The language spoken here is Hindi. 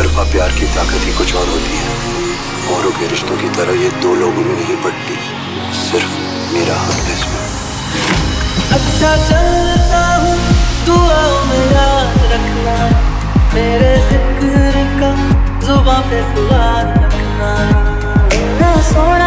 तरफा प्यार की ताकत ही कुछ और होती है। औरों के रिश्तों की तरह ये दो लोगों में नहीं पड़ती सिर्फ़ मेरा हाथ है इसमें। अच्छा चलता हूँ दुआओं में याद रखना मेरे ज़िक्र का जुबा पे सवाल रखना। सोना